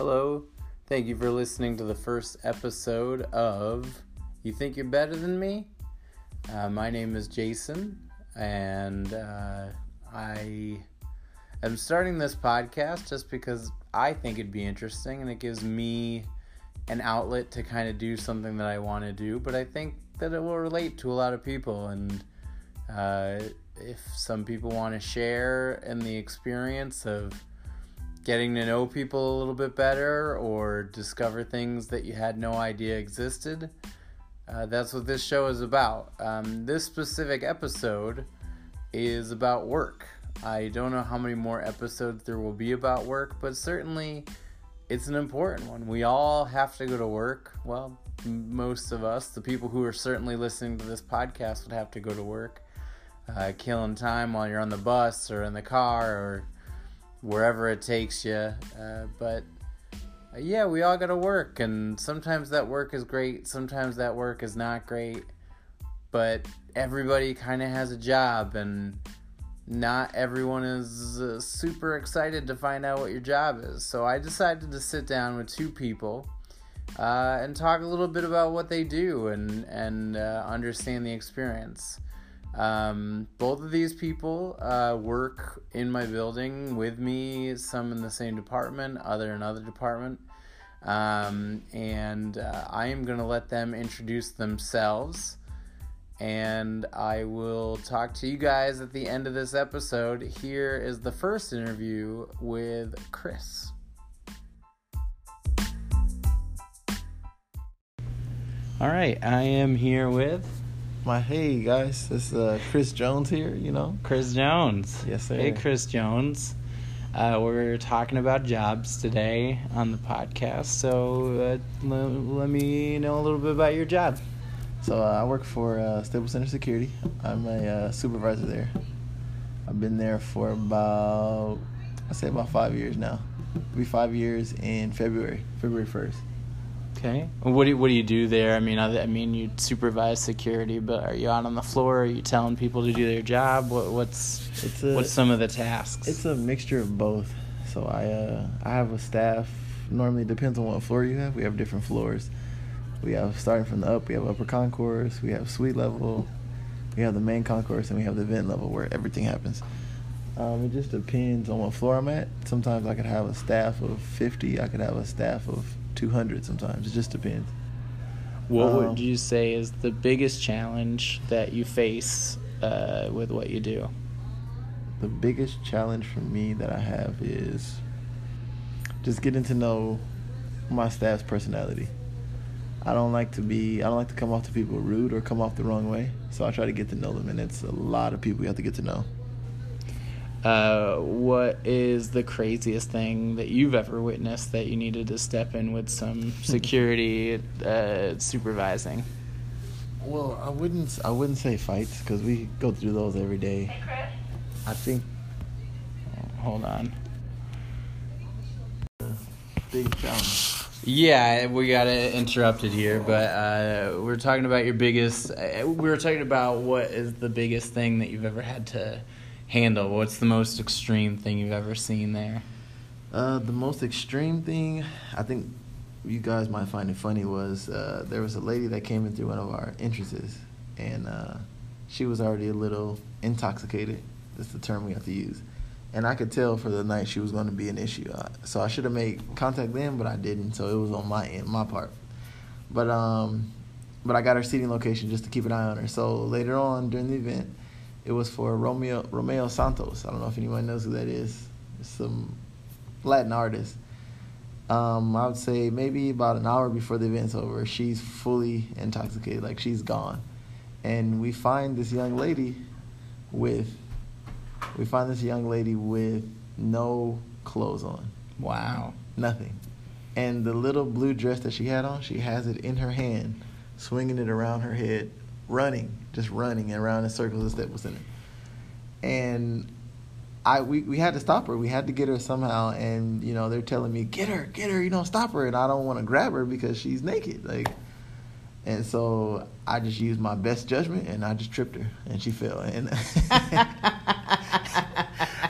Hello. Thank you for listening to the first episode of You Think You're Better Than Me? Uh, my name is Jason, and uh, I am starting this podcast just because I think it'd be interesting and it gives me an outlet to kind of do something that I want to do, but I think that it will relate to a lot of people. And uh, if some people want to share in the experience of getting to know people a little bit better or discover things that you had no idea existed, uh, that's what this show is about. Um, this specific episode is about work. I don't know how many more episodes there will be about work, but certainly it's an important one. We all have to go to work. Well, most of us, the people who are certainly listening to this podcast, would have to go to work, uh, killing time while you're on the bus or in the car or wherever it takes you. Uh, but uh, yeah, we all got to work, and sometimes that work is great, sometimes that work is not great. But everybody kind of has a job, and not everyone is uh, super excited to find out what your job is. So I decided to sit down with two people uh, and talk a little bit about what they do and and uh, understand the experience. Um, both of these people uh, work in my building with me, some in the same department, other in another department. Um, and uh, I am going to let them introduce themselves. And I will talk to you guys at the end of this episode. Here is the first interview with Chris. All right, I am here with My hey guys, this is uh, Chris Jones here. You know, Chris Jones. Yes, sir. Hey, Chris Jones. Uh, we're talking about jobs today on the podcast. So uh, l- let me know a little bit about your job. so uh, I work for uh, Staples Center Security. I'm a uh, supervisor there. I've been there for about I say about five years now. It'll be five years in February, February first. Okay. What do you, what do you do there? I mean, I, I mean, you supervise security, but are you out on the floor? Are you telling people to do their job? What, what's It's a what's some of the tasks? it's a mixture of both. So I uh, I have a staff. Normally it depends on what floor you have. We have different floors. We have starting from the up. We have upper concourse. We have suite level. We have the main concourse, and we have the vent level where everything happens. Um, it just depends on what floor I'm at. Sometimes I could have a staff of 50. I could have a staff of 200. Sometimes it just depends. what um, would you say is the biggest challenge that you face uh, with what you do? the biggest challenge for me that I have is just getting to know my staff's personality. I don't like to be I don't like to come off to people rude or come off the wrong way. So I try to get to know them and it's a lot of people you have to get to know. Uh, what is the craziest thing that you've ever witnessed that you needed to step in with some security uh, supervising? Well, I wouldn't I wouldn't say fights cuz we go through those every day. Hey, I think Hold on. big challenge. Yeah, we got it interrupted here, but uh, we're talking about your biggest. Uh, we were talking about what is the biggest thing that you've ever had to handle. What's the most extreme thing you've ever seen there? Uh, the most extreme thing, I think you guys might find it funny, was uh, there was a lady that came in through one of our entrances, and uh, she was already a little intoxicated. That's the term we have to use. And I could tell for the night she was going to be an issue. Uh, so I should have made contact then, but I didn't. So it was on my end, my part. But um, but I got her seating location just to keep an eye on her. So later on during the event, it was for Romeo Romeo Santos. I don't know if anyone knows who that is. Some Latin artist. Um, I would say maybe about an hour before the event's over, she's fully intoxicated, like she's gone. And we find this young lady with we find this young lady with no clothes on. Wow. Nothing. And the little blue dress that she had on, she has it in her hand, swinging it around her head, running, just running around in circles of Staples Center. And I we, we had to stop her. We had to get her somehow. And you know they're telling me, get her, get her. You know, stop her. And I don't want to grab her because she's naked. Like, and so I just used my best judgment and I just tripped her and she fell. And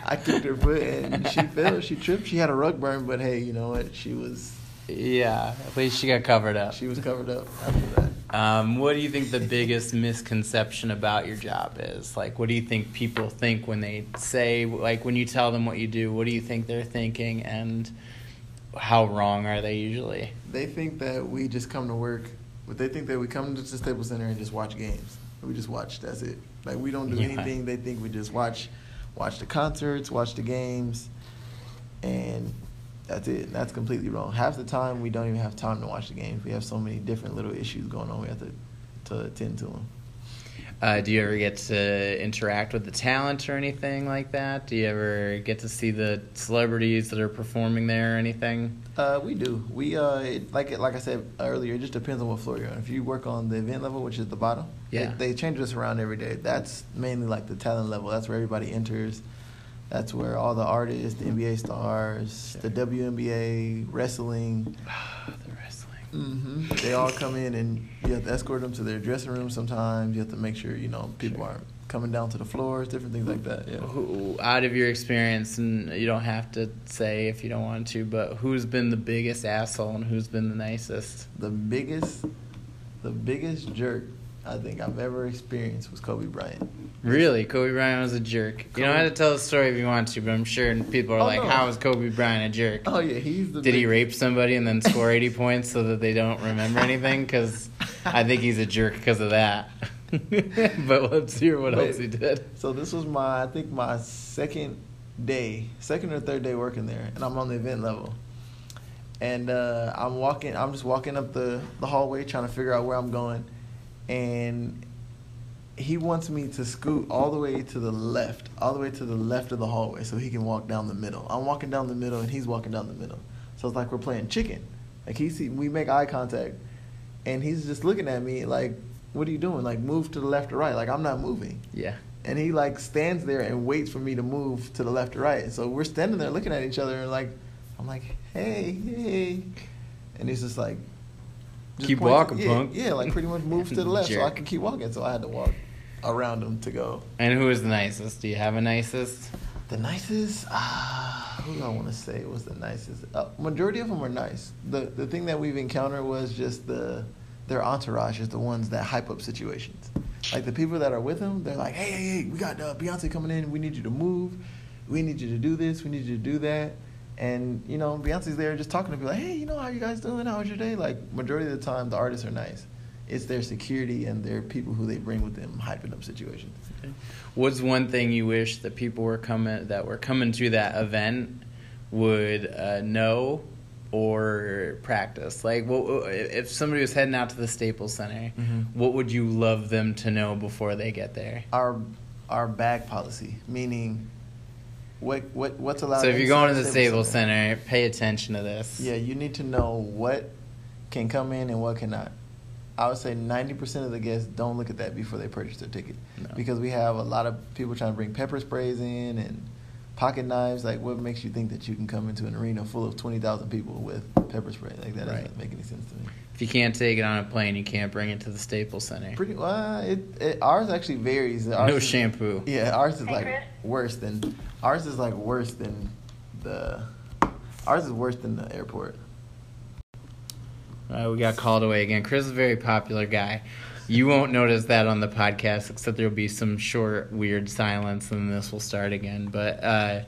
I kicked her foot and she fell. She tripped. She had a rug burn, but hey, you know what? She was Yeah, at least she got covered up. she was covered up that. Um, what do you think the biggest misconception about your job is? Like, what do you think people think when they say, like, when you tell them what you do, what do you think they're thinking, and how wrong are they usually? They think that we just come to work, but they think that we come to the Staples Center and just watch games. We just watch. That's it. Like we don't do Yeah. anything. They think we just watch, watch the concerts, watch the games, and that's it. That's completely wrong. Half the time we don't even have time to watch the games. We have so many different little issues going on. We have to to attend to them. Uh, do you ever get to interact with the talent or anything like that? Do you ever get to see the celebrities that are performing there or anything? Uh, we do. We uh, it, like it, like I said earlier, it just depends on what floor you're on. If you work on the event level, which is the bottom, Yeah. they, they change us around every day. That's mainly like the talent level. That's where everybody enters. That's where all the artists, the NBA stars, the WNBA, wrestling, the wrestling. hmm they all come in, and you have to escort them to their dressing room. Sometimes you have to make sure you know people aren't coming down to the floors, different things like that. Yeah. Who, out of your experience, and you don't have to say if you don't want to, but who's been the biggest asshole and who's been the nicest? The biggest, the biggest jerk I think I've ever experienced was Kobe Bryant. Really, Kobe Bryant was a jerk. You don't Kobe- have to tell the story if you want to, but I'm sure people are Oh, like, no. "How is Kobe Bryant a jerk?" Oh yeah, he's the. Did he rape somebody and then score 80 points so that they don't remember anything? Because I think he's a jerk because of that. but let's hear what Wait. else he did. So this was my, I think my second day, second or third day working there, and I'm on the event level. And uh, I'm walking, I'm just walking up the, the hallway trying to figure out where I'm going, and he wants me to scoot all the way to the left, all the way to the left of the hallway, so he can walk down the middle. I'm walking down the middle, and he's walking down the middle. So it's like we're playing chicken. Like he see, we make eye contact, and he's just looking at me like, "What are you doing? Like move to the left or right?" Like I'm not moving Yeah. and he like stands there and waits for me to move to the left or right. So we're standing there looking at each other and like I'm like, hey, hey, and he's just like, just Keep points- walking, yeah, punk. Yeah, like pretty much move to the left so I could keep walking. So I had to walk around him to go. And who is the nicest? Do you have a nicest? The nicest, ah, who do I want to say was the nicest? Uh, majority of them are nice. The the thing that we've encountered was just the their entourage is the ones that hype up situations. Like the people that are with them, they're like, hey, hey, hey, we got uh, Beyonce coming in. We need you to move. We need you to do this. We need you to do that. And you know, Beyonce's there just talking to people like, hey, you know, how you guys doing? How was your day? Like majority of the time, the artists are nice. It's their security and their people who they bring with them hyping up situations. What's one thing you wish that people were coming that were coming to that event would uh, know or practice? Like, what if somebody was heading out to the Staples Center? Mhm. What would you love them to know before they get there? our our bag policy, meaning what what what's allowed. So if you're going to the Staples Staples Center, pay attention to this. yeah, you need to know what can come in and what cannot. I would say ninety percent of the guests don't look at that before they purchase their ticket, No. because we have a lot of people trying to bring pepper sprays in and pocket knives. Like, what makes you think that you can come into an arena full of twenty thousand people with pepper spray? Like that Right. doesn't make any sense to me. If you can't take it on a plane, you can't bring it to the Staples Center. Pretty well, it, it ours actually varies. Ours no is- shampoo. Yeah, ours is like worse than ours is like worse than the ours is worse than the airport. Uh, we got called away again. Chris is a very popular guy. You won't notice that on the podcast, except there'll be some short, weird silence, and then this will start again. But uh,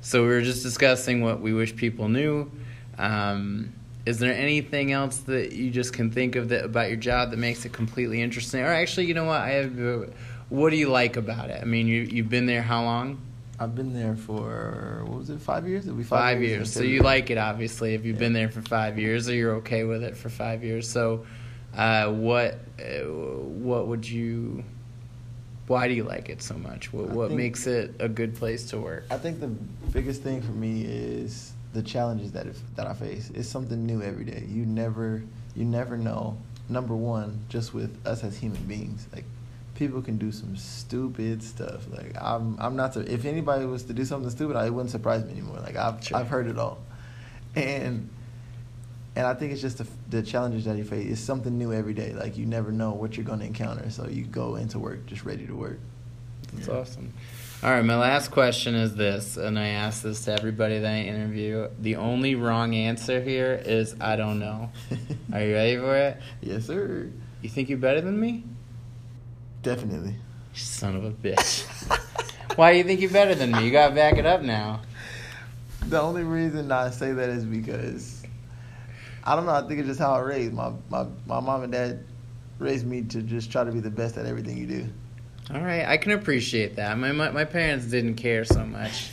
so we were just discussing what we wish people knew. Um, is there anything else that you just can think of that about your job that makes it completely interesting? Or actually, you know what? I have. Uh, what do you like about it? I mean, you you've been there how long? I've been there for what was it? Five years? It'll be five, in years. So you like it, obviously, if you've Yeah. been there for five years, or you're okay with it for five years. So, uh, what uh, what would you? Why do you like it so much? What what think- makes it a good place to work? I think the biggest thing for me is the challenges that that I face. It's something new every day. You never you never know. Number one, just with us as human beings, like people can do some stupid stuff. Like I'm I'm not. If anybody was to do something stupid, I, it wouldn't surprise me anymore. Like I've Sure. I've heard it all, and and I think it's just the, the challenges that you face. It's something new every day. Like you never know what you're going to encounter. So you go into work just ready to work. That's Yeah. awesome. All right, my last question is this, and I ask this to everybody that I interview. The only wrong answer here is I don't know. Are you ready for it? Yes, sir. You think you're better than me? Definitely. Son of a bitch. Why do you think you're better than me? You gotta back it up now. The only reason I say that is because I don't know. I think it's just how I raised. My my my mom and dad raised me to just try to be the best at everything you do. All right, I can appreciate that. My my, my parents didn't care so much.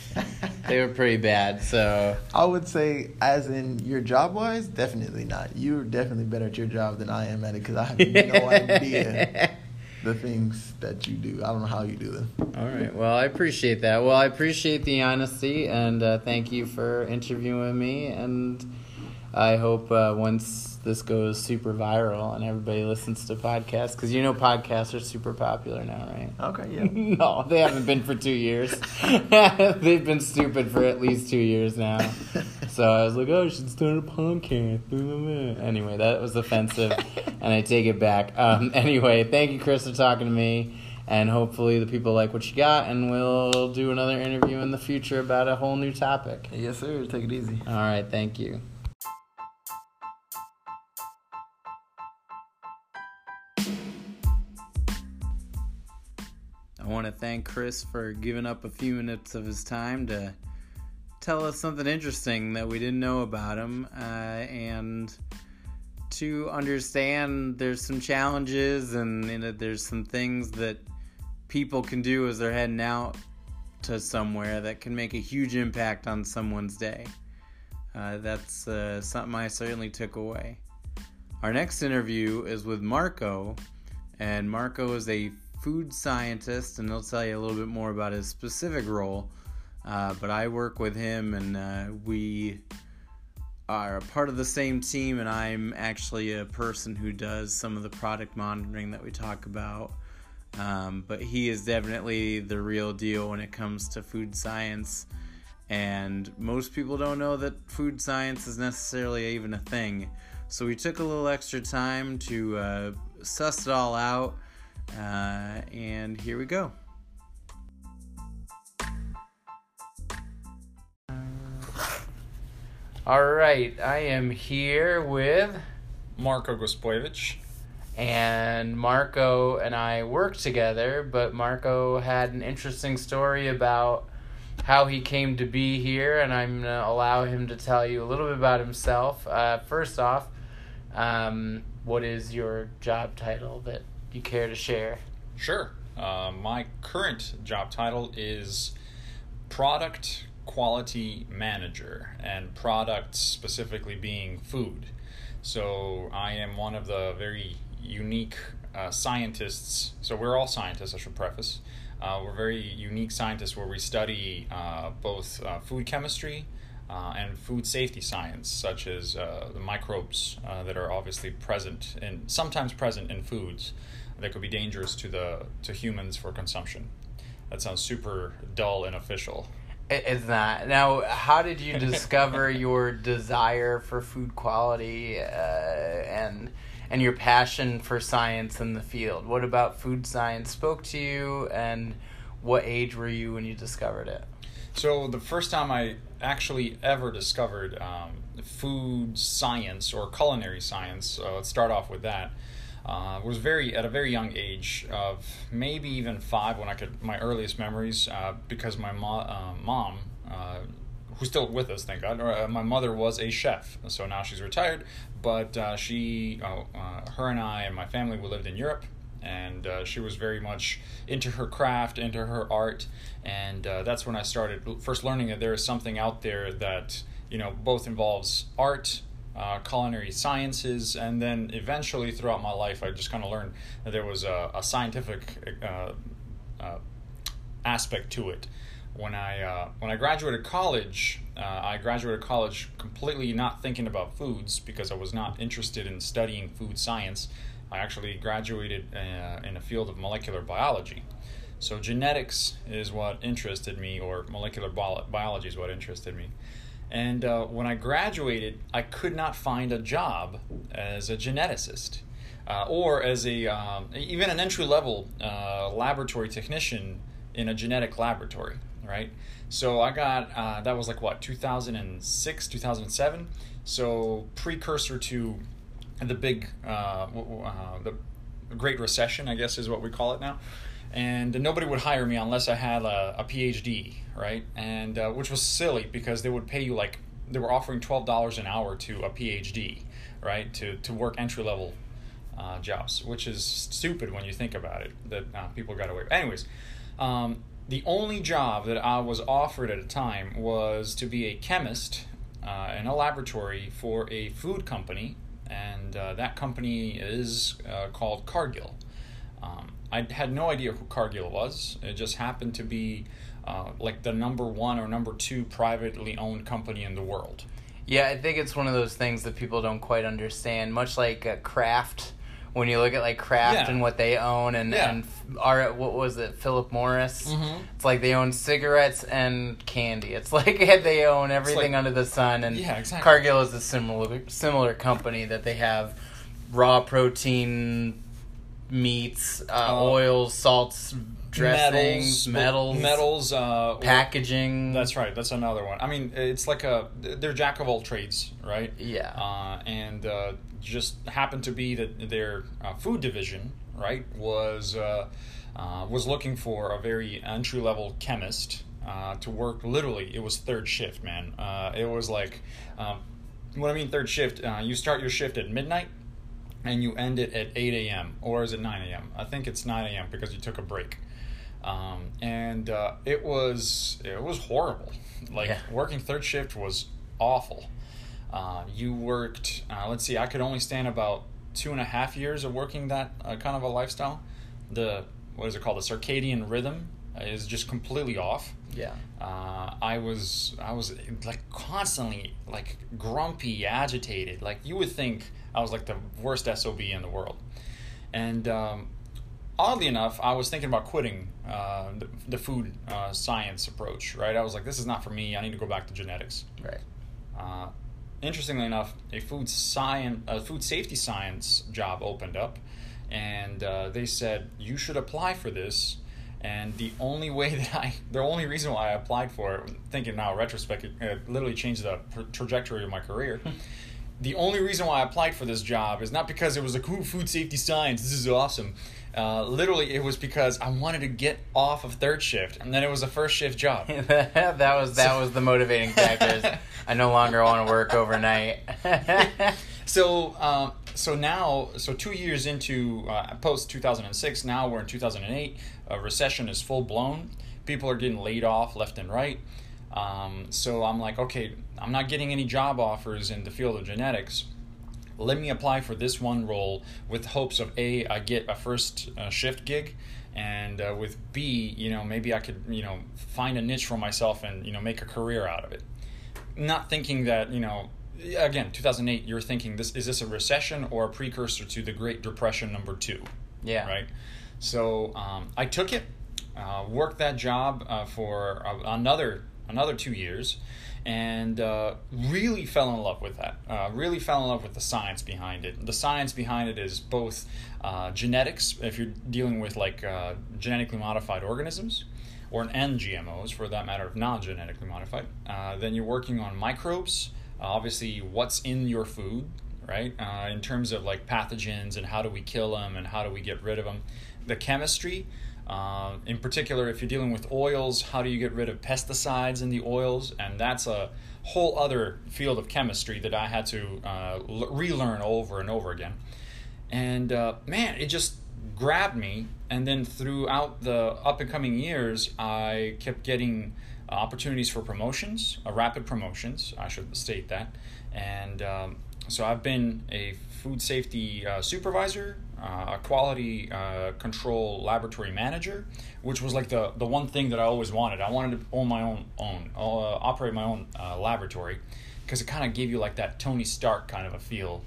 they were pretty bad, so I would say, as in your job wise, definitely not. You're definitely better at your job than I am at it because I have no idea the things that you do. I don't know how you do them. All right. Well, I appreciate that. Well, I appreciate the honesty and uh, thank you for interviewing me. And I hope uh, once this goes super viral and everybody listens to podcasts, because you know podcasts are super popular now, right? Okay, yeah. no, they haven't been for two years. They've been stupid for at least two years now. So I was like, oh, I should start a podcast. Anyway, that was offensive, and I take it back. Um, anyway, thank you, Chris, for talking to me. And hopefully, the people like what you got, and we'll do another interview in the future about a whole new topic. Yes, sir. Take it easy. All right, thank you. I want to thank Chris for giving up a few minutes of his time to tell us something interesting that we didn't know about him uh, and to understand there's some challenges and you know, there's some things that people can do as they're heading out to somewhere that can make a huge impact on someone's day. Uh, that's uh, something I certainly took away. Our next interview is with Marco, and Marco is a food scientist, and he'll tell you a little bit more about his specific role. Uh, but I work with him, and uh, we are a part of the same team, and I'm actually a person who does some of the product monitoring that we talk about. Um, but he is definitely the real deal when it comes to food science. And most people don't know that food science is necessarily even a thing. So we took a little extra time to uh, suss it all out. Uh, and here we go. All right, I am here with Marco Gospoevich. and Marco and I worked together, but Marco had an interesting story about how he came to be here, and I'm going to allow him to tell you a little bit about himself. Uh, first off, um, what is your job title that you care to share? Sure. Uh, my current job title is Product Quality Manager, and product specifically being food. So I am one of the very unique uh, scientists. So we're all scientists, I should preface. Uh, we're very unique scientists where we study uh, both uh, food chemistry uh, and food safety science, such as uh, the microbes uh, that are obviously present and sometimes present in foods that could be dangerous to the to humans for consumption. That sounds super dull and official. It- It's not. Now, how did you discover your desire for food quality uh, and and your passion for science in the field? What about food science spoke to you, and what age were you when you discovered it? So the first time I actually ever discovered um, food science or culinary science, uh, let's start off with that, uh, was very at a very young age of maybe even five when I could my earliest memories uh, because my mo- uh, mom. Uh, Who's still with us? Thank God. Uh, my mother was a chef, so now she's retired. But uh, she, uh, uh, her, and I, and my family, we lived in Europe, and uh, she was very much into her craft, into her art, and uh, that's when I started first learning that there is something out there that you know both involves art, uh, culinary sciences, and then eventually throughout my life, I just kind of learned that there was a, a scientific uh, uh, aspect to it. When I uh, when I graduated college, I graduated college completely not thinking about foods because I was not interested in studying food science. I actually graduated uh, in a field of molecular biology. So genetics is what interested me, or molecular bio- biology is what interested me. And uh, when I graduated, I could not find a job as a geneticist uh, or as a um, even an entry level uh, laboratory technician in a genetic laboratory, right? So I got uh, that was like what 2006, 2007. So precursor to the big uh, uh, the Great Recession, I guess is what we call it now. And nobody would hire me unless I had a, a PhD, right? And uh, which was silly because they would pay you like they were offering twelve dollars an hour to a PhD, right? To to work entry level uh, jobs, which is stupid when you think about it. That uh, people got away. Anyways, um, the only job that I was offered at a time was to be a chemist uh, in a laboratory for a food company, and uh, that company is uh, called Cargill. Um, I had no idea who Cargill was. It just happened to be uh, like the number one or number two privately owned company in the world. Yeah, I think it's one of those things that people don't quite understand. Much like a Kraft, when you look at like Kraft Yeah. and what they own, and Yeah. and our what was it, Philip Morris? Mhm. It's like they own cigarettes and candy. It's like they own everything like- under the sun. And Yeah, exactly. Cargill is a similar similar company that they have raw protein meats, uh, Oh. oils, salts, dressings, metals, metals, uh, packaging. That's right. That's another one. I mean, it's like a they're jack of all trades, right? Yeah. Uh, and uh, just happened to be that their uh, food division, right, was uh, uh, was looking for a very entry level chemist uh, to work. Literally, it was third shift, man. Uh, it was like, um, what I mean third shift. Uh, you start your shift at midnight. And you end it at 8 a.m. or is it 9 a.m.? I think it's 9 a.m. because you took a break um, and uh, it was it was horrible. Like Yeah. working third shift was awful. Uh, you worked. Uh, let's see, I could only stand about two and a half years of working that uh, kind of a lifestyle. The what is it called? The circadian rhythm is just completely off. yeah. Uh, I was I was like constantly like grumpy, agitated. Like you would think I was like the worst sob in the world, and um, oddly enough, I was thinking about quitting uh, the, the food uh, science approach. Right, I was like, this is not for me. I need to go back to genetics. Right. Uh, interestingly enough, a food science, a food safety science job opened up, and uh, they said you should apply for this. And the only way that I, the only reason why I applied for it, thinking now retrospect, it, it literally changed the trajectory of my career. the only reason why I applied for this job is not because it was a cool food safety science, this is awesome. Uh, literally, it was because I wanted to get off of third shift, and then it was a first shift job. that was that was the motivating factor. I no longer want to work overnight. so um, so now so two years into uh, post 2006 now we're in 2008 a recession is full blown people are getting laid off left and right um, so i'm like okay i'm not getting any job offers in the field of genetics let me apply for this one role with hopes of a i get a first uh, shift gig and uh, with b you know maybe i could you know find a niche for myself and you know make a career out of it. Not thinking that you know again 2008 you're thinking this is this a recession or a precursor to the great depression number two? Yeah. right? So um, i took it uh, worked that job uh, for uh, another another two years and uh, really fell in love with that uh, really fell in love with the science behind it the science behind it is both uh, genetics if you're dealing with like uh, genetically modified organisms or an and GMOs for that matter, if non-genetically modified. Uh, then you're working on microbes, obviously what's in your food, right? Uh, in terms of like pathogens and how do we kill them and how do we get rid of them. The chemistry, uh, in particular, if you're dealing with oils, how do you get rid of pesticides in the oils? And that's a whole other field of chemistry that I had to uh, l- relearn over and over again. And uh, man, it just grabbed me. And then throughout the up and coming years, I kept getting opportunities for promotions, uh, rapid promotions, I should state that. And um, so I've been a food safety uh, supervisor, a quality uh, control laboratory manager, which was like the, the one thing that I always wanted. I wanted to own my own own uh, operate my own uh, laboratory because it kind of gave you like that Tony Stark kind of a feel.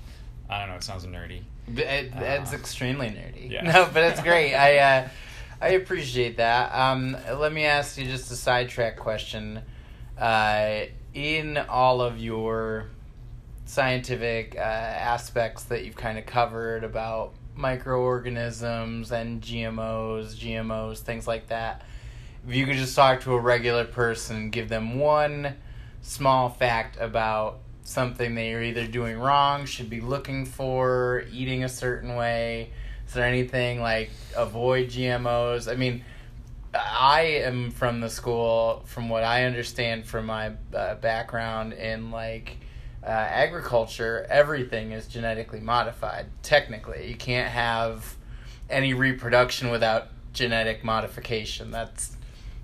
I don't know. It sounds nerdy. It, it's Uh, extremely nerdy. yeah. No, but it's great. I uh, I appreciate that. Um, let me ask you just a sidetrack question. Uh, in all of your scientific uh, aspects that you've kind of covered about microorganisms and GMOs, GMOs, things like that, if you could just talk to a regular person, give them one small fact about something they are either doing wrong, should be looking for, eating a certain way. Is there anything like avoid GMOs? I mean, I am from the school, from what I understand from my uh, background in like uh, agriculture, everything is genetically modified. Technically, you can't have any reproduction without genetic modification. That's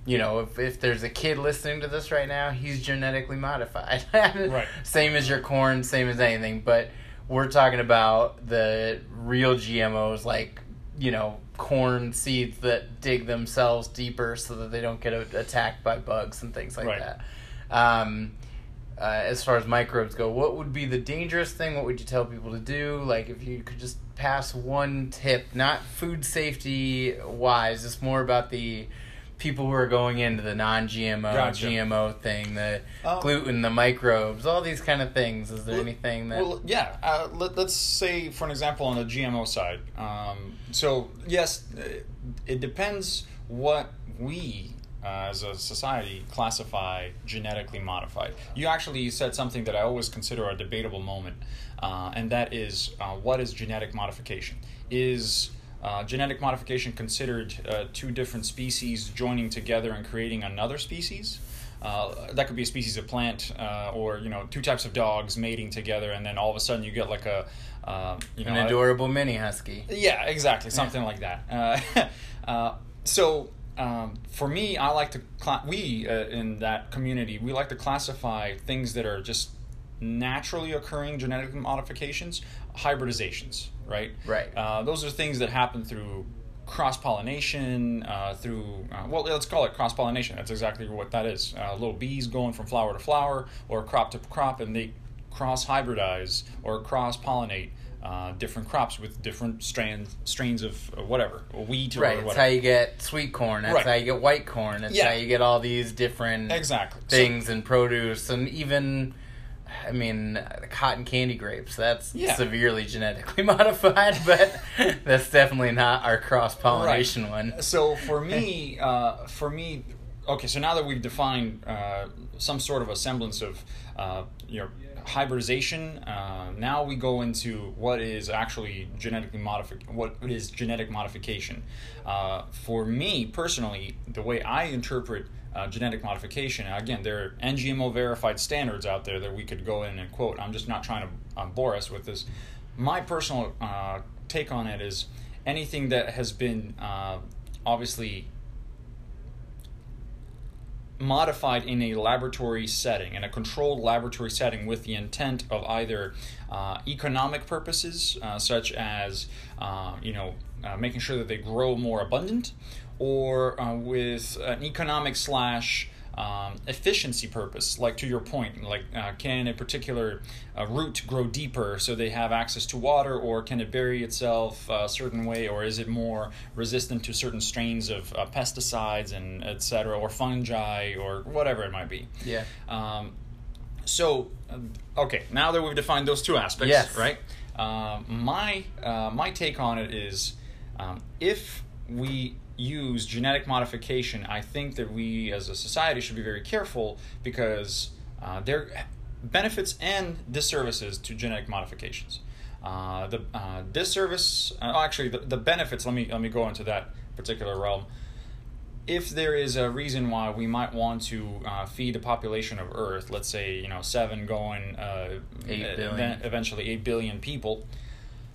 you know, if, if there's a kid listening to this right now, he's genetically modified. Right. Same as your corn, same as anything. But we're talking about the real GMOs, like, you know, corn seeds that dig themselves deeper so that they don't get a- attacked by bugs and things like Right. that. Um, uh, as far as microbes go, what would be the dangerous thing? What would you tell people to do? Like, if you could just pass one tip, not food safety wise, it's more about the people who are going into the non-GMO, Gotcha. GMO thing, the Um, gluten, the microbes, all these kind of things. Is there Well- anything that? Well, yeah. Uh, let, let's say, for an example, on the GMO side. Um, so, yes, uh, it depends what we uh, as a society classify genetically modified. You actually said something that I always consider a debatable moment, uh, and that is uh, what is genetic modification? Is uh, genetic modification considered uh, two different species joining together and creating another species? Uh, that could be a species of plant, uh, or you know, two types of dogs mating together, and then all of a sudden you get like a, uh, you know, An a- adorable mini husky. yeah, exactly, something like that. Uh, uh, so um, for me, I like to cla- we uh, in that community we like to classify things that are just naturally occurring genetic modifications, hybridizations, right? Right. Uh, those are things that happen through cross pollination, uh, through uh, well, let's call it cross pollination. That's exactly what that is. Uh, little bees going from flower to flower or crop to crop, and they cross hybridize or cross pollinate. Uh, different crops with different strains strains of whatever wheat or Right. Whatever. how you get sweet corn. That's Right. how you get white corn. That's Yeah. how you get all these different exactly So- things and produce and even I mean cotton candy grapes that's Yeah. severely genetically modified but that's definitely not our cross pollination one So for me, uh, for me, okay. So now that we've defined uh, some sort of a semblance of, uh, you know, hybridization, uh, now we go into what is actually genetically modified. What is genetic modification? Uh, for me personally, the way I interpret uh, genetic modification. Again, there are NGMO verified standards out there that we could go in and quote. I'm just not trying to um, bore us with this. My personal uh, take on it is anything that has been uh, obviously modified in a laboratory setting, in a controlled laboratory setting, with the intent of either uh, economic purposes, uh, such as uh, you know uh, making sure that they grow more abundant, or uh, with an economic slash um, efficiency purpose, like to your point, like uh, can a particular uh, root grow deeper so they have access to water, or can it bury itself a certain way, or is it more resistant to certain strains of uh, pesticides and etc., or fungi, or whatever it might be. yeah Um, so, uh, okay, now that we've defined those two aspects, Yes. right? Um, my uh, my take on it is, um, if we use genetic modification, I think that we as a society should be very careful because uh, there are benefits and disservices to genetic modifications. Uh, the uh, disservice, uh, actually, the, the benefits. Let me let me go into that particular realm if there is a reason why we might want to uh, feed the population of Earth, let's say you know seven going uh, Eight billion. even- eventually eight billion people,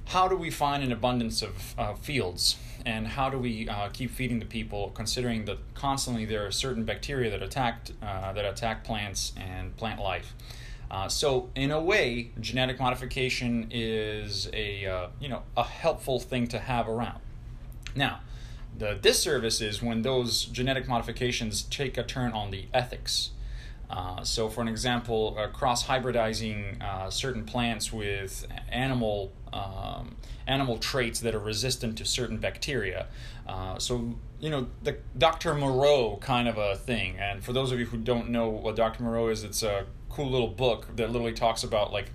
how do we find an abundance of uh, fields, and how do we uh, keep feeding the people, considering that constantly there are certain bacteria that attack uh, that attack plants and plant life. Uh, so in a way, genetic modification is a uh, you know a helpful thing to have around. Now, the disservice is when those genetic modifications take a turn on the ethics. Uh, so, for an example, uh, cross hybridizing uh, certain plants with animal um, animal traits that are resistant to certain bacteria. Uh, so, you know, the Dr. Moreau kind of a thing. And for those of you who don't know what Dr. Moreau is, it's a cool little book that literally talks about like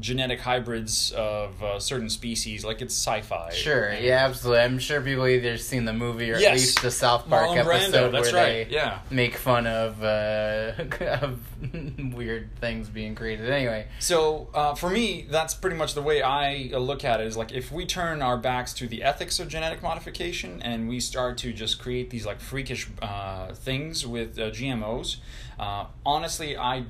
genetic hybrids of uh, certain species. Like it's sci-fi. Sure, yeah, absolutely. I'm sure people either seen the movie or at least the South Park Marlon episode where right. they Yeah. make fun of uh, of weird things being created. Anyway, So uh, for me, that's pretty much the way I uh, look at it. Is like if we turn our backs to the ethics of genetic modification and we start to just create these like freakish uh, things with uh, GMOs, uh, honestly, I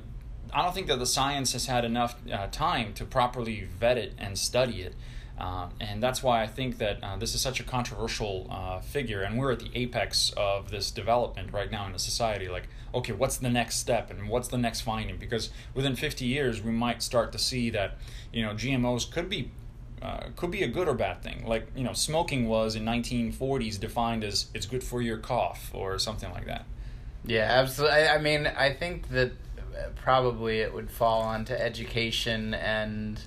I don't think that the science has had enough uh, time to properly vet it and study it. Uh, and that's why I think that uh, this is such a controversial uh, figure, and we're at the apex of this development right now in the society. Like, okay, what's the next step, and what's the next finding? Because within 50 years, we might start to see that, you know, GMOs could be uh, could be a good or bad thing. Like, you know, smoking was in 1940s defined as it's good for your cough or something like that. yeah, absolutely. I, I mean, I think that probably it would fall onto education and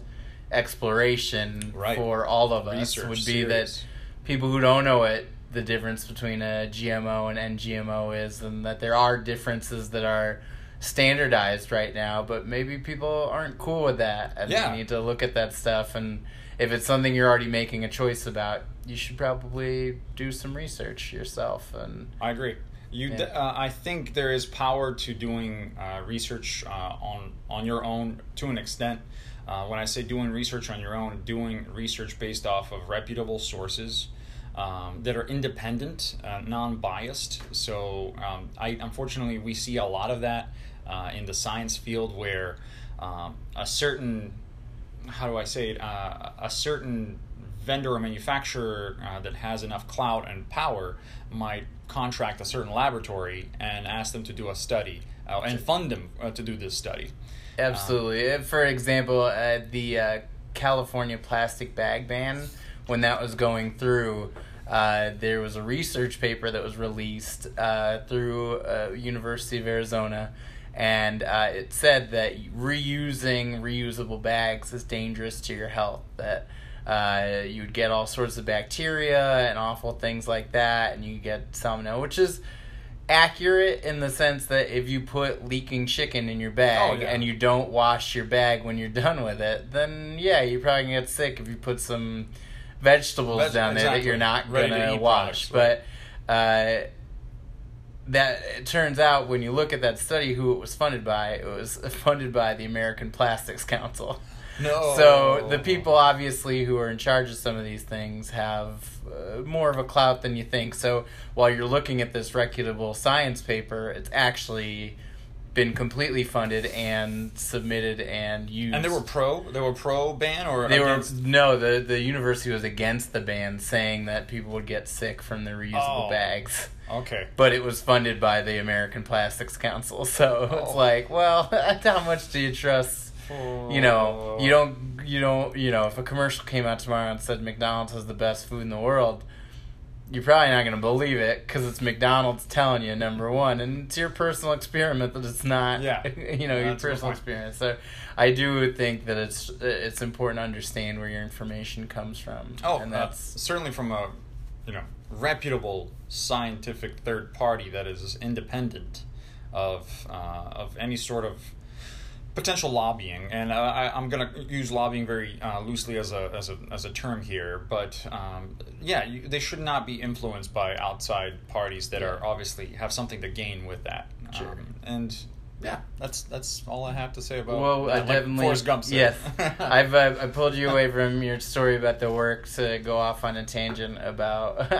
exploration Right. for all of us. Research, would be that people who don't know it, the difference between a GMO and NGMO is, and that there are differences that are standardized right now, but maybe people aren't cool with that, and Yeah. they need to look at that stuff. And if it's something you're already making a choice about, you should probably do some research yourself. And I agree. You, Yeah. d uh, I think there is power to doing uh, research uh, on on your own to an extent. Uh, when I say doing research on your own, doing research based off of reputable sources um, that are independent, uh, non-biased. So, um, I unfortunately we see a lot of that uh, in the science field where um, a certain how do I say it? Uh, a certain vendor or manufacturer uh, that has enough clout and power might contract a certain laboratory and ask them to do a study uh, and fund them uh, to do this study. Absolutely. If, For example, uh, the uh, California plastic bag ban, when that was going through, uh, there was a research paper that was released uh, through uh, University of Arizona, and uh, it said that reusing reusable bags is dangerous to your health. That uh, you would get all sorts of bacteria and awful things like that, and you get salmonella, which is accurate in the sense that if you put leaking chicken in your bag Oh, yeah. and you don't wash your bag when you're done with it, then yeah, you're probably gonna get sick if you put some vegetables Veg- down there that you're not Ready gonna wash. products, But uh, that it turns out when you look at that study, who it was funded by, it was funded by the American Plastics Council. No. So the people obviously who are in charge of some of these things have uh, more of a clout than you think. So while you're looking at this reputable science paper, it's actually been completely funded and submitted and used. and they were pro. They were pro ban or They were no. The the university was against the ban, saying that people would get sick from the reusable Oh. bags. Okay. But it was funded by the American Plastics Council, so it's Oh. like, well, how much do you trust? You know, you don't, you don't, you know, if a commercial came out tomorrow and said McDonald's has the best food in the world, you're probably not going to believe it because it's McDonald's telling you number one, and it's your personal experiment that it's not, Yeah. you know, your That's a good personal experience. So, I do think that it's it's important to understand where your information comes from. Oh, and that's that's certainly from a you know reputable scientific third party that is independent of uh, of any sort of potential lobbying. And uh, I, I'm going to use lobbying very uh, loosely as a as a as a term here, but um, yeah, you, they should not be influenced by outside parties that Yeah. are obviously have something to gain with that. Sure. Um, and yeah, that's that's all I have to say about. Well, I like definitely. Forrest Gump said. Yes, I've uh, I pulled you away from your story about the work to go off on a tangent about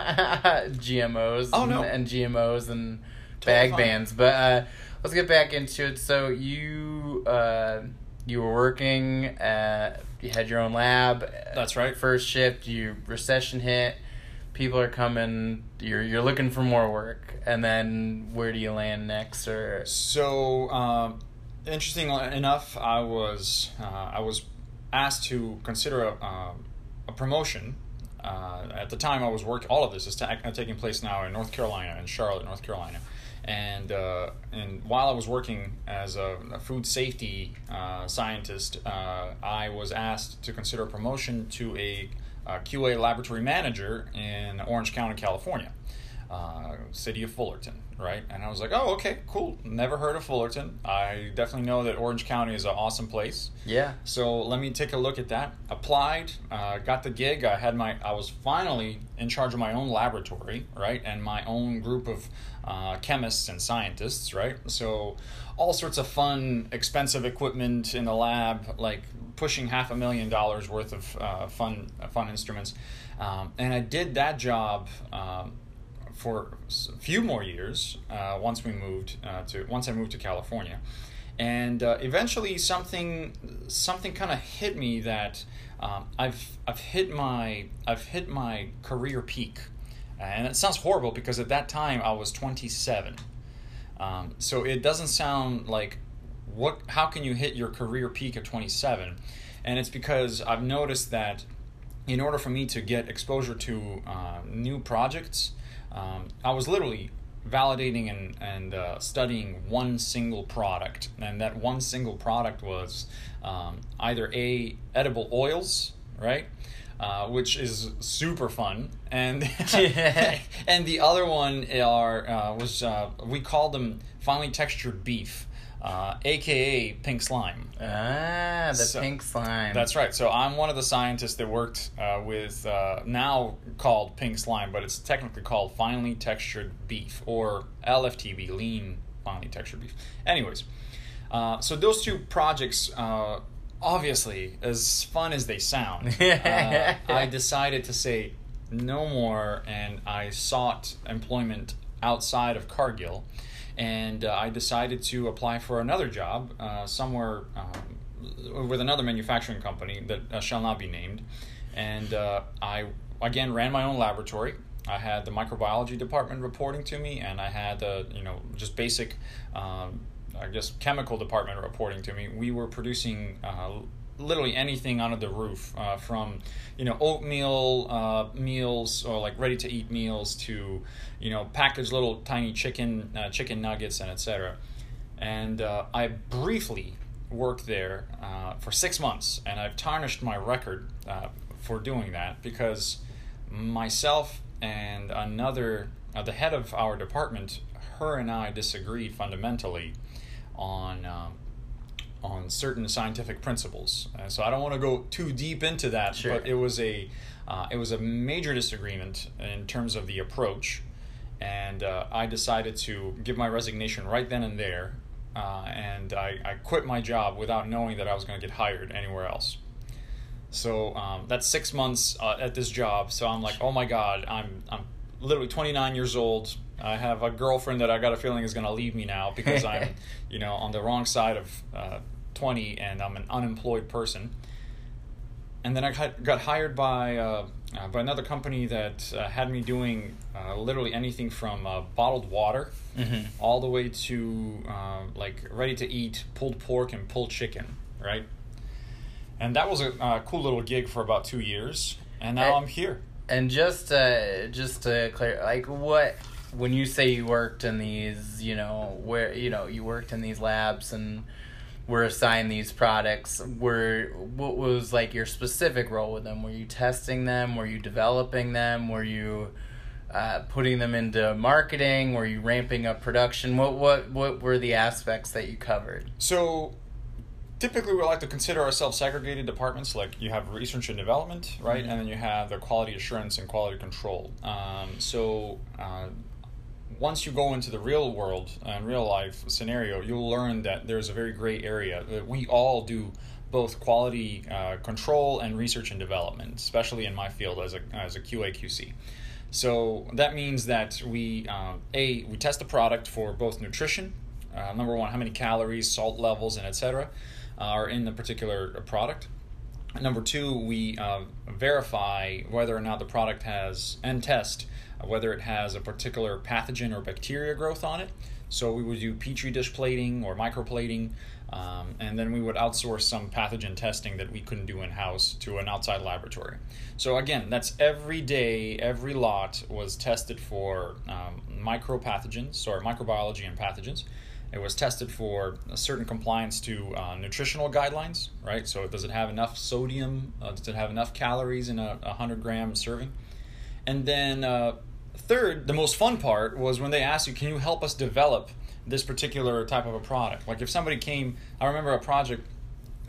GMOs. Oh, and, no. and GMOs and Totally bag fine. bans. But uh, let's get back into it. So you uh, you were working. At, you had your own lab. That's right. First shift. You recession hit. People are coming. You're you're looking for more work, and then where do you land next? Or So, um, interesting enough, I was uh, I was asked to consider a, um, a promotion. Uh, at the time, I was working. All of this is ta- taking place now in North Carolina, in Charlotte, North Carolina. And uh, and while I was working as a, a food safety uh, scientist, uh, I was asked to consider a promotion to a, uh QA laboratory manager in Orange County, California. uh, city of Fullerton, right? And I was like, oh, okay, cool. Never heard of Fullerton. I definitely know that Orange County is an awesome place. Yeah. So let me take a look at that. Applied, uh, got the gig. I had my, I was finally in charge of my own laboratory, right, and my own group of uh, chemists and scientists, right. So all sorts of fun, expensive equipment in the lab, like pushing half a million dollars worth of uh, fun, fun instruments, um, and I did that job. Um, for a few more years uh, once we moved uh, to once I moved to California, and uh, eventually something something kind of hit me that um, I've I've hit my I've hit my career peak, and it sounds horrible because at that time I was 27, um, so it doesn't sound like what how can you hit your career peak at 27, and it's because I've noticed that in order for me to get exposure to uh, new projects um, I was literally validating and, and uh, studying one single product and that one single product was um, either a edible oils right? Uh, which is super fun and and the other one are uh, was uh, we called them finely textured beef uh, aka pink slime. Ah, the So- pink slime. That's right. So I'm one of the scientists that worked uh, with uh, now called pink slime, but it's technically called finely textured beef or LFTB, lean finely textured beef. Anyways, uh, so those two projects. Uh, Obviously, as fun as they sound, uh, I decided to say no more, and I sought employment outside of Cargill, and uh, I decided to apply for another job uh, somewhere um, with another manufacturing company that uh, shall not be named, and uh, I again ran my own laboratory. I had the microbiology department reporting to me, and I had the you know just basic. Um, I guess chemical department reporting to me. We were producing uh, literally anything under the roof, uh, from you know oatmeal uh, meals or like ready to eat meals to you know packaged little tiny chicken uh, chicken nuggets and etc. And uh, I briefly worked there uh, for six months, and I've tarnished my record uh, for doing that because myself and another the head of our department, her and I disagreed fundamentally on um, on certain scientific principles. Uh, so I don't want to go too deep into that, Sure. but it was a uh, it was a major disagreement in terms of the approach, and uh, I decided to give my resignation right then and there, uh, and I, I quit my job without knowing that I was going to get hired anywhere else. So um, that's six months uh, at this job. So I'm like, oh my god, I'm I'm literally 29 years old. I have a girlfriend that I got a feeling is going to leave me now because I'm, you know, on the wrong side of uh, 20 and I'm an unemployed person. And then I got, got hired by uh, uh, by another company that uh, had me doing uh, literally anything from uh, bottled water Mhm. all the way to like ready to eat pulled pork and pulled chicken, right? And that was a uh, cool little gig for about two years, and now Hey. I'm here. And just uh, just to clear, like what when you say you worked in these, you know, where you know you worked in these labs and were assigned these products, were what was like your specific role with them? Were you testing them? Were you developing them? Were you uh, putting them into marketing? Were you ramping up production? What what what were the aspects that you covered? So typically we like to consider ourselves segregated departments like you have research and development right Mhm. and then you have the quality assurance and quality control um, so uh, once you go into the real world and real life scenario you'll learn that there's a very gray area that we all do both quality uh, control and research and development especially in my field as a, as a qa qc so that means that we um, a we test the product for both nutrition, uh, number one, how many calories, salt levels, and etc. are in the particular product. Number two, we uh, verify whether or not the product has and test uh, whether it has a particular pathogen or bacteria growth on it. So we would do petri dish plating or microplating, um, and then we would outsource some pathogen testing that we couldn't do in house to an outside laboratory. So again, that's every day, every lot was tested for um, micropathogens or microbiology and pathogens. It was tested for a certain compliance to uh, nutritional guidelines, right? So does it have enough sodium? Uh, does it have enough calories in a, a 100 gram serving? And then uh, third, the most fun part was when they asked you, "Can you help us develop this particular type of a product?" Like if somebody came, I remember a project.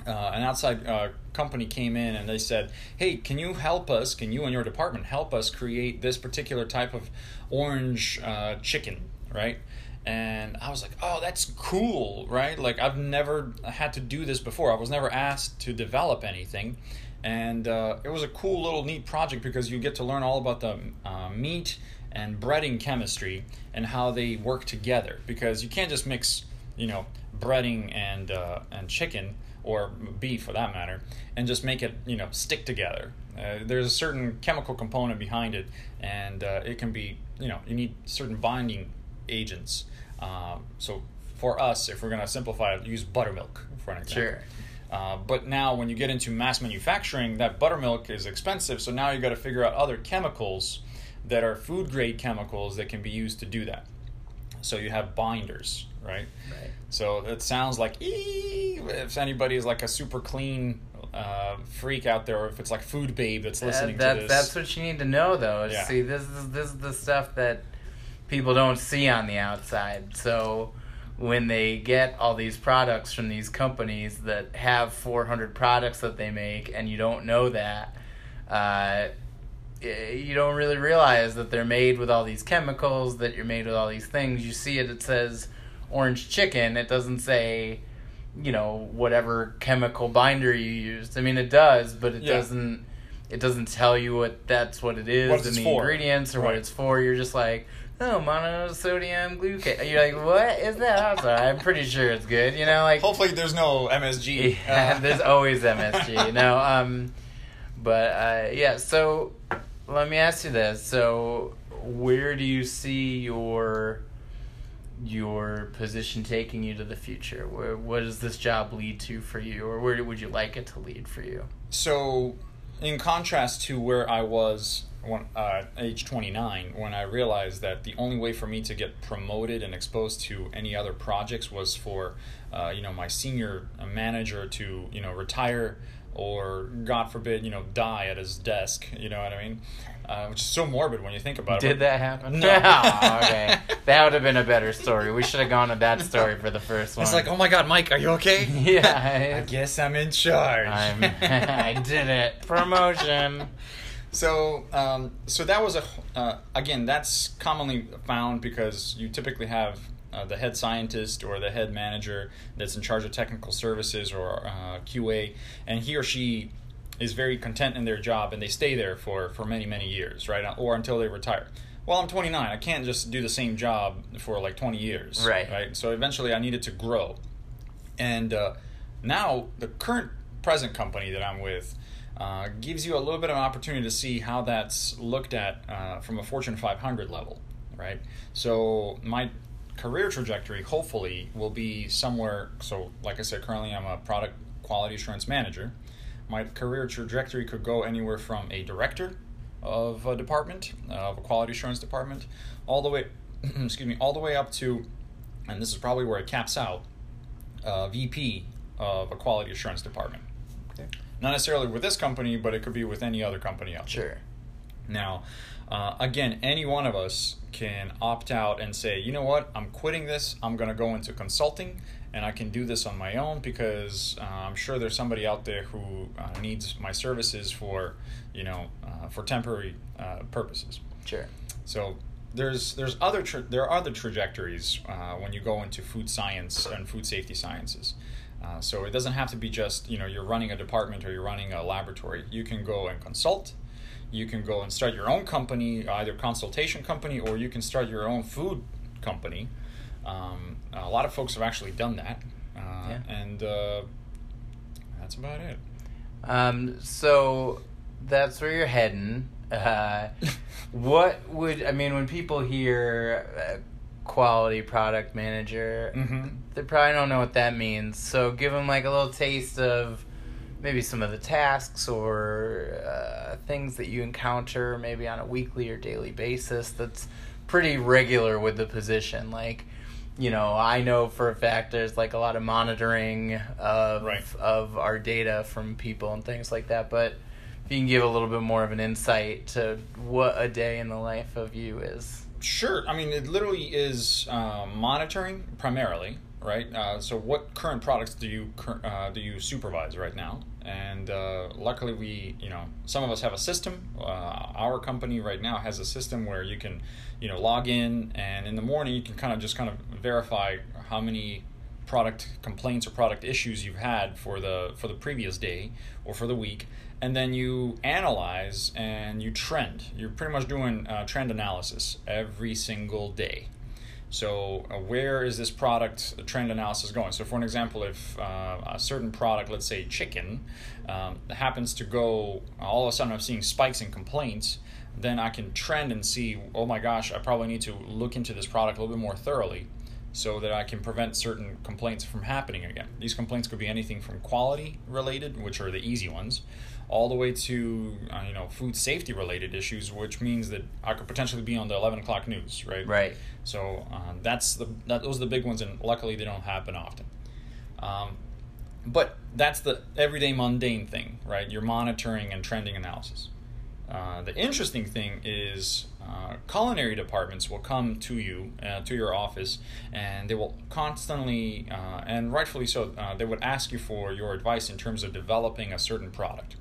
Uh, an outside uh, company came in and they said, "Hey, can you help us? Can you and your department help us create this particular type of orange uh, chicken, right?" And I was like, "Oh, that's cool, right? Like I've never had to do this before. I was never asked to develop anything." and uh, it was a cool little neat project because you get to learn all about the uh, meat and breading chemistry and how they work together because you can't just mix you know breading and uh, and chicken or beef for that matter and just make it you know stick together uh, there's a certain chemical component behind it and uh, it can be you know you need certain binding agents um, so for us if we're going to simplify it use buttermilk for an example Sure. uh, but now, when you get into mass manufacturing, that buttermilk is expensive. So now you got to figure out other chemicals that are food grade chemicals that can be used to do that. So you have binders, right? Right. So it sounds like ee, if anybody is like a super clean uh, freak out there, or if it's like Food Babe that's listening that, to this. That's what you need to know, though. Yeah. See, this is this is the stuff that people don't see on the outside. So when they get all these products from these companies that have 400 products that they make, and you don't know that, uh, you don't really realize that they're made with all these chemicals. That you're made with all these things. You see it. It says orange chicken. It doesn't say you know whatever chemical binder you used. I mean, it does, but it Yeah. doesn't. It doesn't tell you what that's what it is What and the for. ingredients or what it's for. You're just like, oh, monosodium glucose. You're like, what is that? I'm sorry, I'm pretty sure it's good. You know, like Hopefully, there's no MSG. yeah, there's always MSG. no, um, but uh, yeah. So let me ask you this: So where do you see your your position taking you to the future? Where what does this job lead to for you, or where would you like it to lead for you? so in contrast to where I was when uh, age 29 when I realized that the only way for me to get promoted and exposed to any other projects was for uh, you know my senior manager to you know retire or God forbid you know die at his desk you know what I mean uh, which is so morbid when you think about it Did that happen? No. Oh, okay, that would have been a better story. We should have gone to that story for the first one. it's like oh my god Mike are you okay yeah. I yeah. guess I'm in charge I'm, I did it. Promotion. So, um, so that was a uh, again that's commonly found because you typically have uh, the head scientist or the head manager that's in charge of technical services or uh, QA, and he or she is very content in their job and they stay there for for many many years, right, or until they retire. Well, I'm 29. I can't just do the same job for like 20 years, Right. Right. So eventually, I needed to grow, and uh, now the current present company that I'm with uh, gives you a little bit of an opportunity to see how that's looked at uh, from a Fortune 500 level, right? So my career trajectory hopefully will be somewhere. So, like I said, currently I'm a product quality assurance manager. My career trajectory could go anywhere from a director of a department, of a quality assurance department, all the way, excuse me, all the way up to, and this is probably where it caps out, uh, VP of a quality assurance department. okay. Not necessarily with this company, but it could be with any other company out there. Sure. Now, uh, again, any one of us can opt out and say, you know what, I'm quitting this. I'm going to go into consulting, and I can do this on my own because uh, I'm sure there's somebody out there who uh, needs my services for, you know, uh, for temporary uh, purposes. Sure. So there's there's other tra- there are other trajectories uh, when you go into food science and food safety sciences. Uh, so it doesn't have to be just you know you're running a department or you're running a laboratory. You can go and consult. You can go and start your own company, either consultation company or you can start your own food company. Um, a lot of folks have actually done that, uh, Yeah. and uh, that's about it. Um, so that's where you're heading. Uh, what would I mean when people hear uh, quality product manager? Mhm. They probably don't know what that means. So give them like a little taste of maybe some of the tasks or uh, things that you encounter maybe on a weekly or daily basis. That's pretty regular with the position. Like, you know, I know for a fact there's like a lot of monitoring of Right. of our data from people and things like that. But if you can give a little bit more of an insight to what a day in the life of you is. Sure. I mean, it literally is uh, monitoring primarily, right? Uh, so, what current products do you uh, do you supervise right now? And uh, luckily, we, you know, some of us have a system. Uh, our company right now has a system where you can, you know, log in, and in the morning you can kind of just kind of verify how many product complaints or product issues you've had for the for the previous day or for the week and then you analyze and you trend you're pretty much doing uh, trend analysis every single day so uh, where is this product trend analysis going so for an example if uh, a certain product let's say chicken um, happens to go all of a sudden i'm seeing spikes in complaints then i can trend and see oh my gosh i probably need to look into this product a little bit more thoroughly so that I can prevent certain complaints from happening again. These complaints could be anything from quality related, which are the easy ones, all the way to uh, you know food safety related issues, which means that I could potentially be on the eleven o'clock news, right? Right. So uh, that's the that, those are the big ones, and luckily they don't happen often. Um, but that's the everyday mundane thing, right? You're monitoring and trending analysis. Uh, the interesting thing is uh, culinary departments will come to you uh, to your office and they will constantly uh, and rightfully so uh, they would ask you for your advice in terms of developing a certain product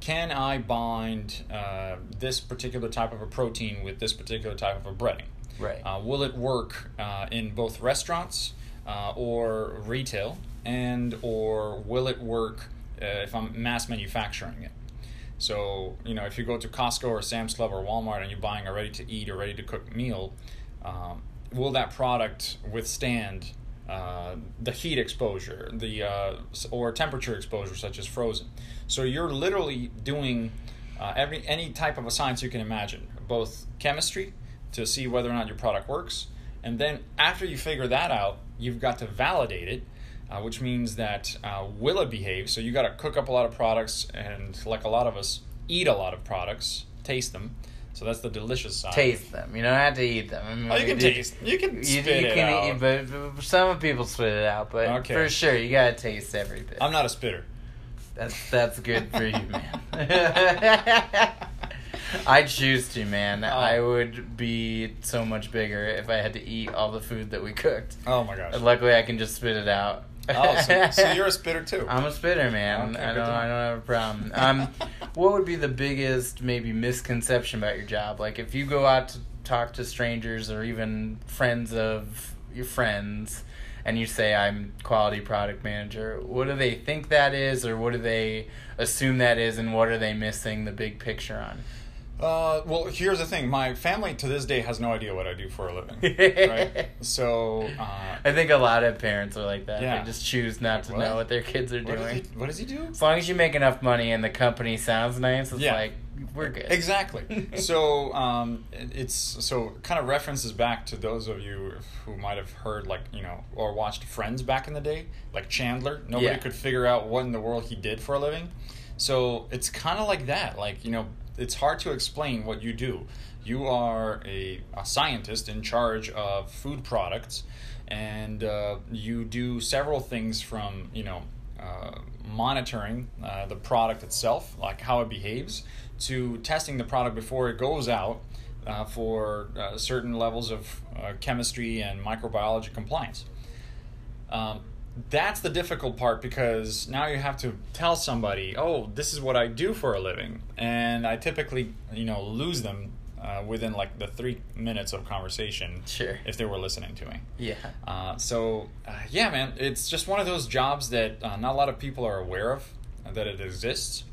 can i bind uh, this particular type of a protein with this particular type of a breading? Right. Will it work in both restaurants or retail and or will it work if i'm mass manufacturing it? So, you know, if you go to Costco or Sam's Club or Walmart and you're buying a ready to eat or ready to cook meal, um, will that product withstand uh, the heat exposure, the uh, or temperature exposure, such as frozen? So you're literally doing uh, every any type of a science you can imagine, both chemistry to see whether or not your product works, and then after you figure that out, you've got to validate it uh, which means that uh, will it behave? So you got to cook up a lot of products, and like a lot of us, eat a lot of products, taste them. So that's the delicious side. Taste them. You don't have to eat them. I mean, oh, you can taste. You can spit you, you it can out. Eat, but some people spit it out. But okay. for sure, you gotta taste every bit. I'm not a spitter. That's that's good for you, man. I choose to, man. Oh. I would be so much bigger if I had to eat all the food that we cooked. Oh my gosh! luckily, I can just spit it out. oh, so, so, you're a spitter too? I'm a spitter, man. Okay, I don't. I don't have a problem. Um, what would be the biggest maybe misconception about your job? Like if you go out to talk to strangers or even friends of your friends, and you say I'm quality product manager, what do they think that is, or what do they assume that is, and what are they missing the big picture on? Uh, well, here's the thing. My family to this day has no idea what I do for a living. right? So uh, I think a lot of parents are like that. Yeah. They just choose not to what? know what their kids are what doing. He, what does he do? As long as you make enough money and the company sounds nice, it's yeah. like we're good. Exactly. so um, it's so kind of references back to those of you who might have heard like you know or watched Friends back in the day, like Chandler. Nobody yeah. could figure out what in the world he did for a living. So it's kind of like that. Like you know it's hard to explain what you do. You are a, a scientist in charge of food products, and uh, you do several things from you know uh, monitoring uh, the product itself, like how it behaves, to testing the product before it goes out uh, for uh, certain levels of uh, chemistry and microbiology compliance. Um, that's the difficult part because now you have to tell somebody, "Oh, this is what I do for a living," and I typically, you know, lose them uh, within like the three minutes of conversation. Sure. If they were listening to me. Yeah. Uh, so uh, yeah, man, it's just one of those jobs that uh, not a lot of people are aware of that it exists.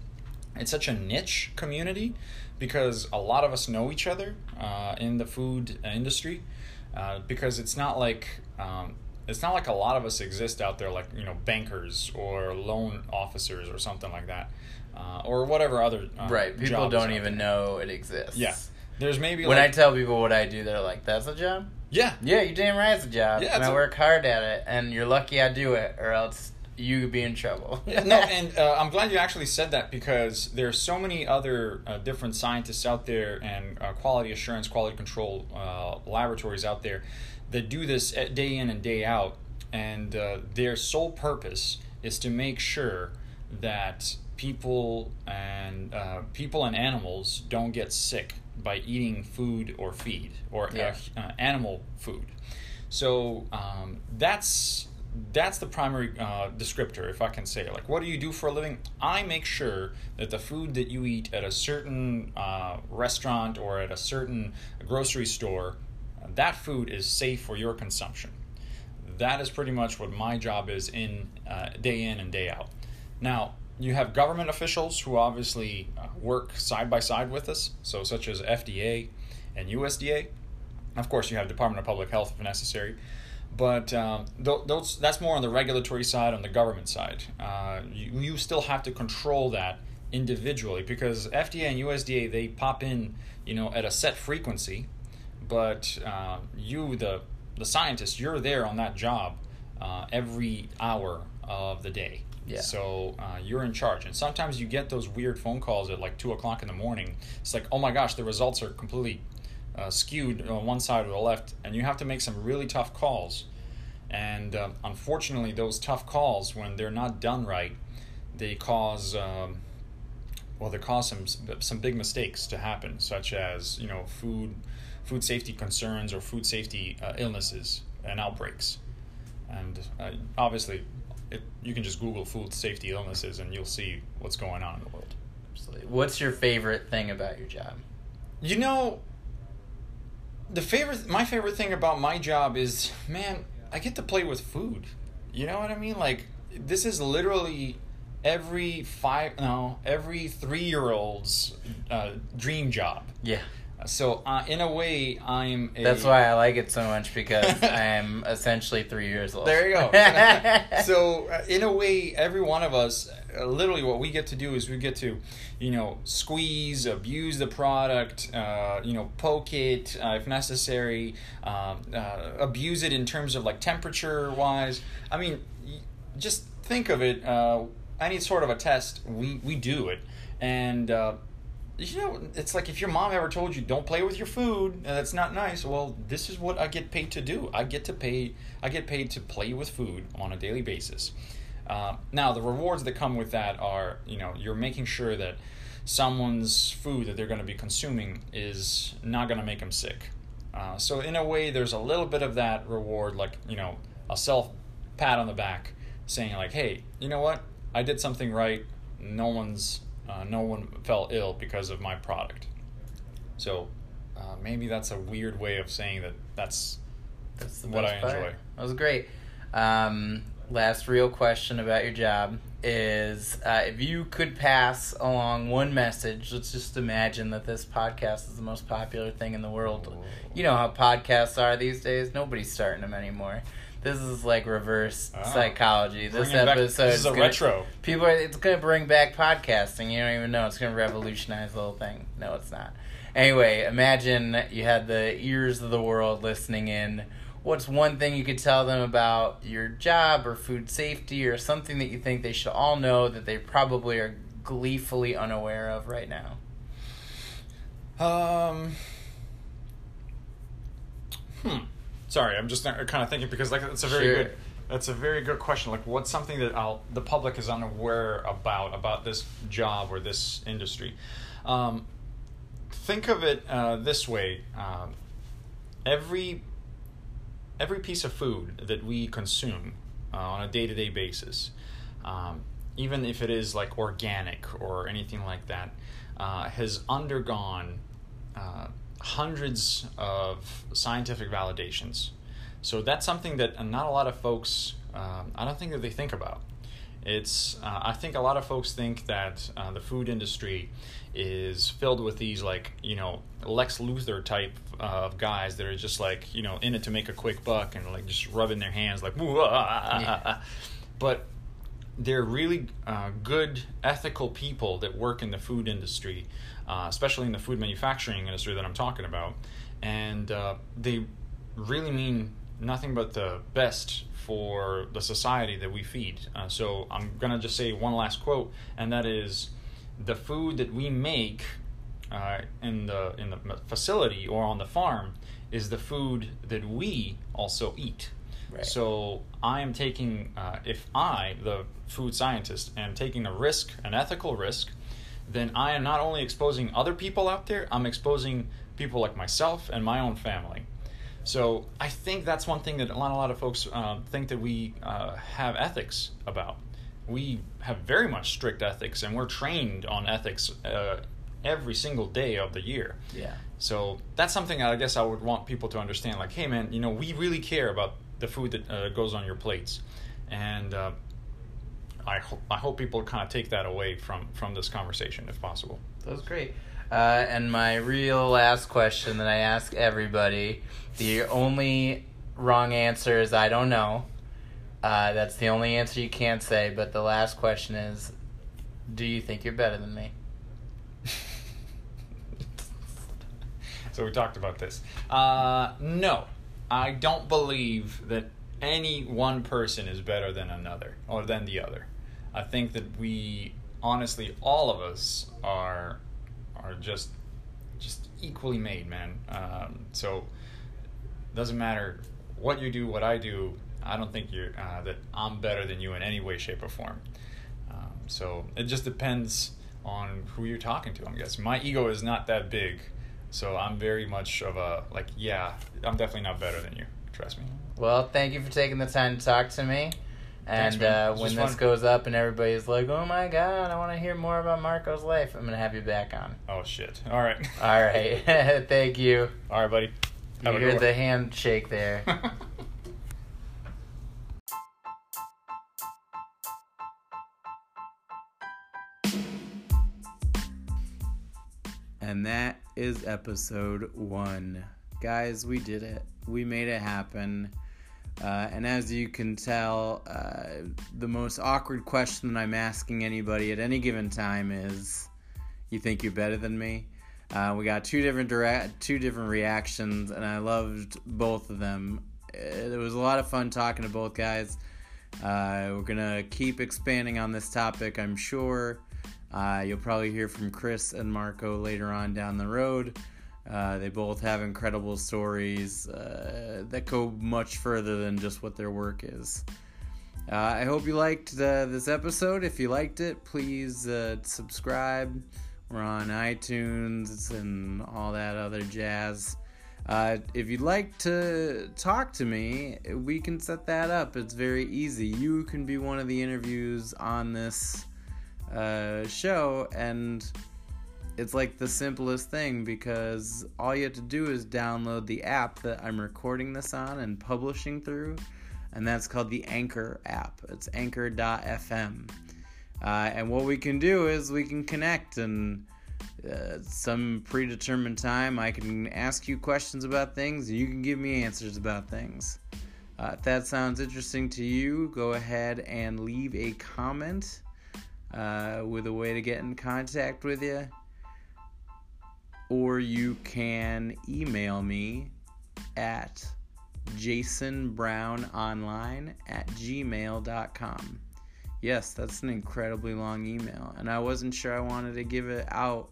It's such a niche community because a lot of us know each other uh, in the food industry. because it's not like um, it's not like a lot of us exist out there like you know bankers or loan officers or something like that uh, or whatever other uh, right people don't even there. know it exists yeah there's maybe when like, I tell people what I do they're like that's a job yeah yeah you damn right it's a job yeah, and I a... work hard at it and you're lucky I do it or else you could be in trouble. no, and uh, I'm glad you actually said that because there are so many other uh, different scientists out there and uh, quality assurance, quality control uh, laboratories out there that do this day in and day out, and uh, their sole purpose is to make sure that people and uh, people and animals don't get sick by eating food or feed or Yeah. uh, uh, animal food. So um, that's that's the primary uh, descriptor, if I can say. Like, what do you do for a living? I make sure that the food that you eat at a certain uh, restaurant or at a certain grocery store, that food is safe for your consumption. That is pretty much what my job is in uh, day in and day out. Now, you have government officials who obviously uh, work side by side with us, so such as FDA and USDA. Of course, you have Department of Public Health if necessary, but um, th- those that's more on the regulatory side, on the government side. Uh, you, you still have to control that individually because FDA and USDA they pop in, you know, at a set frequency, but uh, you the the scientist you're there on that job uh, every hour of the day. Yeah. So uh, you're in charge, and sometimes you get those weird phone calls at like two o'clock in the morning. It's like, oh my gosh, the results are completely uh, skewed on one side or the left, and you have to make some really tough calls. And um, unfortunately, those tough calls, when they're not done right, they cause um, well, they cause some some big mistakes to happen, such as you know food food safety concerns or food safety uh, illnesses and outbreaks. And uh, obviously, it, you can just Google food safety illnesses, and you'll see what's going on in the world. Absolutely. What's your favorite thing about your job? You know, the favorite, my favorite thing about my job is, man, I get to play with food. You know what I mean? Like, this is literally every five, no, every three year old's uh, dream job. Yeah. So, uh, in a way, I'm. A, That's why I like it so much because I'm essentially three years old. There you go. so, uh, in a way, every one of us, uh, literally, what we get to do is we get to, you know, squeeze, abuse the product, uh, you know, poke it uh, if necessary, um, uh, abuse it in terms of like temperature wise. I mean, just think of it. Uh, any sort of a test, we we do it, and. You know, it's like if your mom ever told you don't play with your food, that's not nice. Well, this is what I get paid to do. I get to pay. I get paid to play with food on a daily basis. Uh, now, the rewards that come with that are, you know, you're making sure that someone's food that they're going to be consuming is not going to make them sick. Uh, so, in a way, there's a little bit of that reward, like you know, a self pat on the back, saying like, "Hey, you know what? I did something right. No one's uh, no one fell ill because of my product. So uh, maybe that's a weird way of saying that that's That's the what I part. enjoy. That was great. Um, last real question about your job is uh, if you could pass along one message, let's just imagine that this podcast is the most popular thing in the world. You know how podcasts are these days? Nobody's starting them anymore. This is like reverse Oh. psychology. This Bringing back- episode this is a gonna- retro. People, are, it's gonna bring back podcasting. You don't even know. It's gonna revolutionize the whole thing. No, it's not. Anyway, imagine you had the ears of the world listening in. What's one thing you could tell them about your job or food safety or something that you think they should all know that they probably are gleefully unaware of right now? Um. Hmm. Sorry, I'm just kind of thinking because like that's a very Sure. good. That's a very good question. Like, what's something that I'll, the public is unaware about about this job or this industry? Um, think of it uh, this way: um, every every piece of food that we consume uh, on a day to day basis, um, even if it is like organic or anything like that, uh, has undergone uh, hundreds of scientific validations. So that's something that not a lot of folks, um, I don't think that they think about. It's, uh, I think a lot of folks think that uh, the food industry is filled with these like, you know, Lex Luthor type of guys that are just like, you know, in it to make a quick buck and like just rubbing their hands like, "Woo, ah, ah, ah, ah, ah." but they're really uh, good, ethical people that work in the food industry, uh, especially in the food manufacturing industry that I'm talking about. And uh, they really mean nothing but the best for the society that we feed. Uh, so I'm going to just say one last quote, and that is the food that we make uh, in the in the facility or on the farm is the food that we also eat. Right. So I am taking, uh, if I, the food scientist, am taking a risk, an ethical risk, then I am not only exposing other people out there, I'm exposing people like myself and my own family. So I think that's one thing that a lot, a lot of folks uh, think that we uh, have ethics about. We have very much strict ethics, and we're trained on ethics uh, every single day of the year. Yeah. So that's something I guess I would want people to understand. Like, hey, man, you know, we really care about the food that uh, goes on your plates, and uh, I hope I hope people kind of take that away from from this conversation if possible. That was great. Uh, and my real last question that I ask everybody the only wrong answer is I don't know. Uh, that's the only answer you can't say, but the last question is Do you think you're better than me? so we talked about this. Uh, no, I don't believe that any one person is better than another or than the other. I think that we honestly all of us are are just just equally made, man. Um, so doesn't matter what you do, what I do. I don't think you're uh, that I'm better than you in any way, shape, or form. Um, so it just depends on who you're talking to. I'm guessing my ego is not that big, so I'm very much of a like, yeah, I'm definitely not better than you. Trust me. Well, thank you for taking the time to talk to me. Thanks, And man. uh, when this fun. goes up and everybody's like, "Oh my god, I want to hear more about Marco's life," I'm gonna have you back on. Oh shit! All right. All right, thank you. All right, buddy. You Have a heard good the one. handshake there. And that is episode one. Guys, we did it. We made it happen. Uh, and as you can tell, uh, the most awkward question that I'm asking anybody at any given time is, "You think you're better than me?" Uh, we got two different direct, two different reactions, and I loved both of them. It was a lot of fun talking to both guys. Uh, we're gonna keep expanding on this topic, I'm sure. Uh, you'll probably hear from Chris and Marco later on down the road. Uh, they both have incredible stories uh, that go much further than just what their work is. Uh, I hope you liked uh, this episode. If you liked it, please uh, subscribe. We're on iTunes and all that other jazz. If you'd like to talk to me, we can set that up. It's very easy. You can be one of the interviews on this show, and it's like the simplest thing because all you have to do is download the app that I'm recording this on and publishing through, and that's called the Anchor app. It's anchor.fm. Uh, and what we can do is we can connect and uh, some predetermined time I can ask you questions about things and you can give me answers about things. Uh, if that sounds interesting to you, go ahead and leave a comment uh, with a way to get in contact with you. Or you can email me at jasonbrownonline at gmail.com. Yes, that's an incredibly long email, and I wasn't sure I wanted to give it out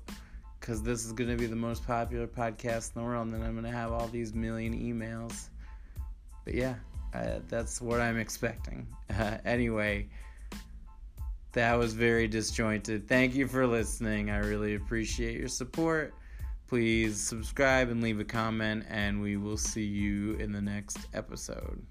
because this is going to be the most popular podcast in the world, and then I'm going to have all these million emails. But yeah, uh, that's what I'm expecting. Uh, anyway, that was very disjointed. Thank you for listening. I really appreciate your support. Please subscribe and leave a comment, and we will see you in the next episode.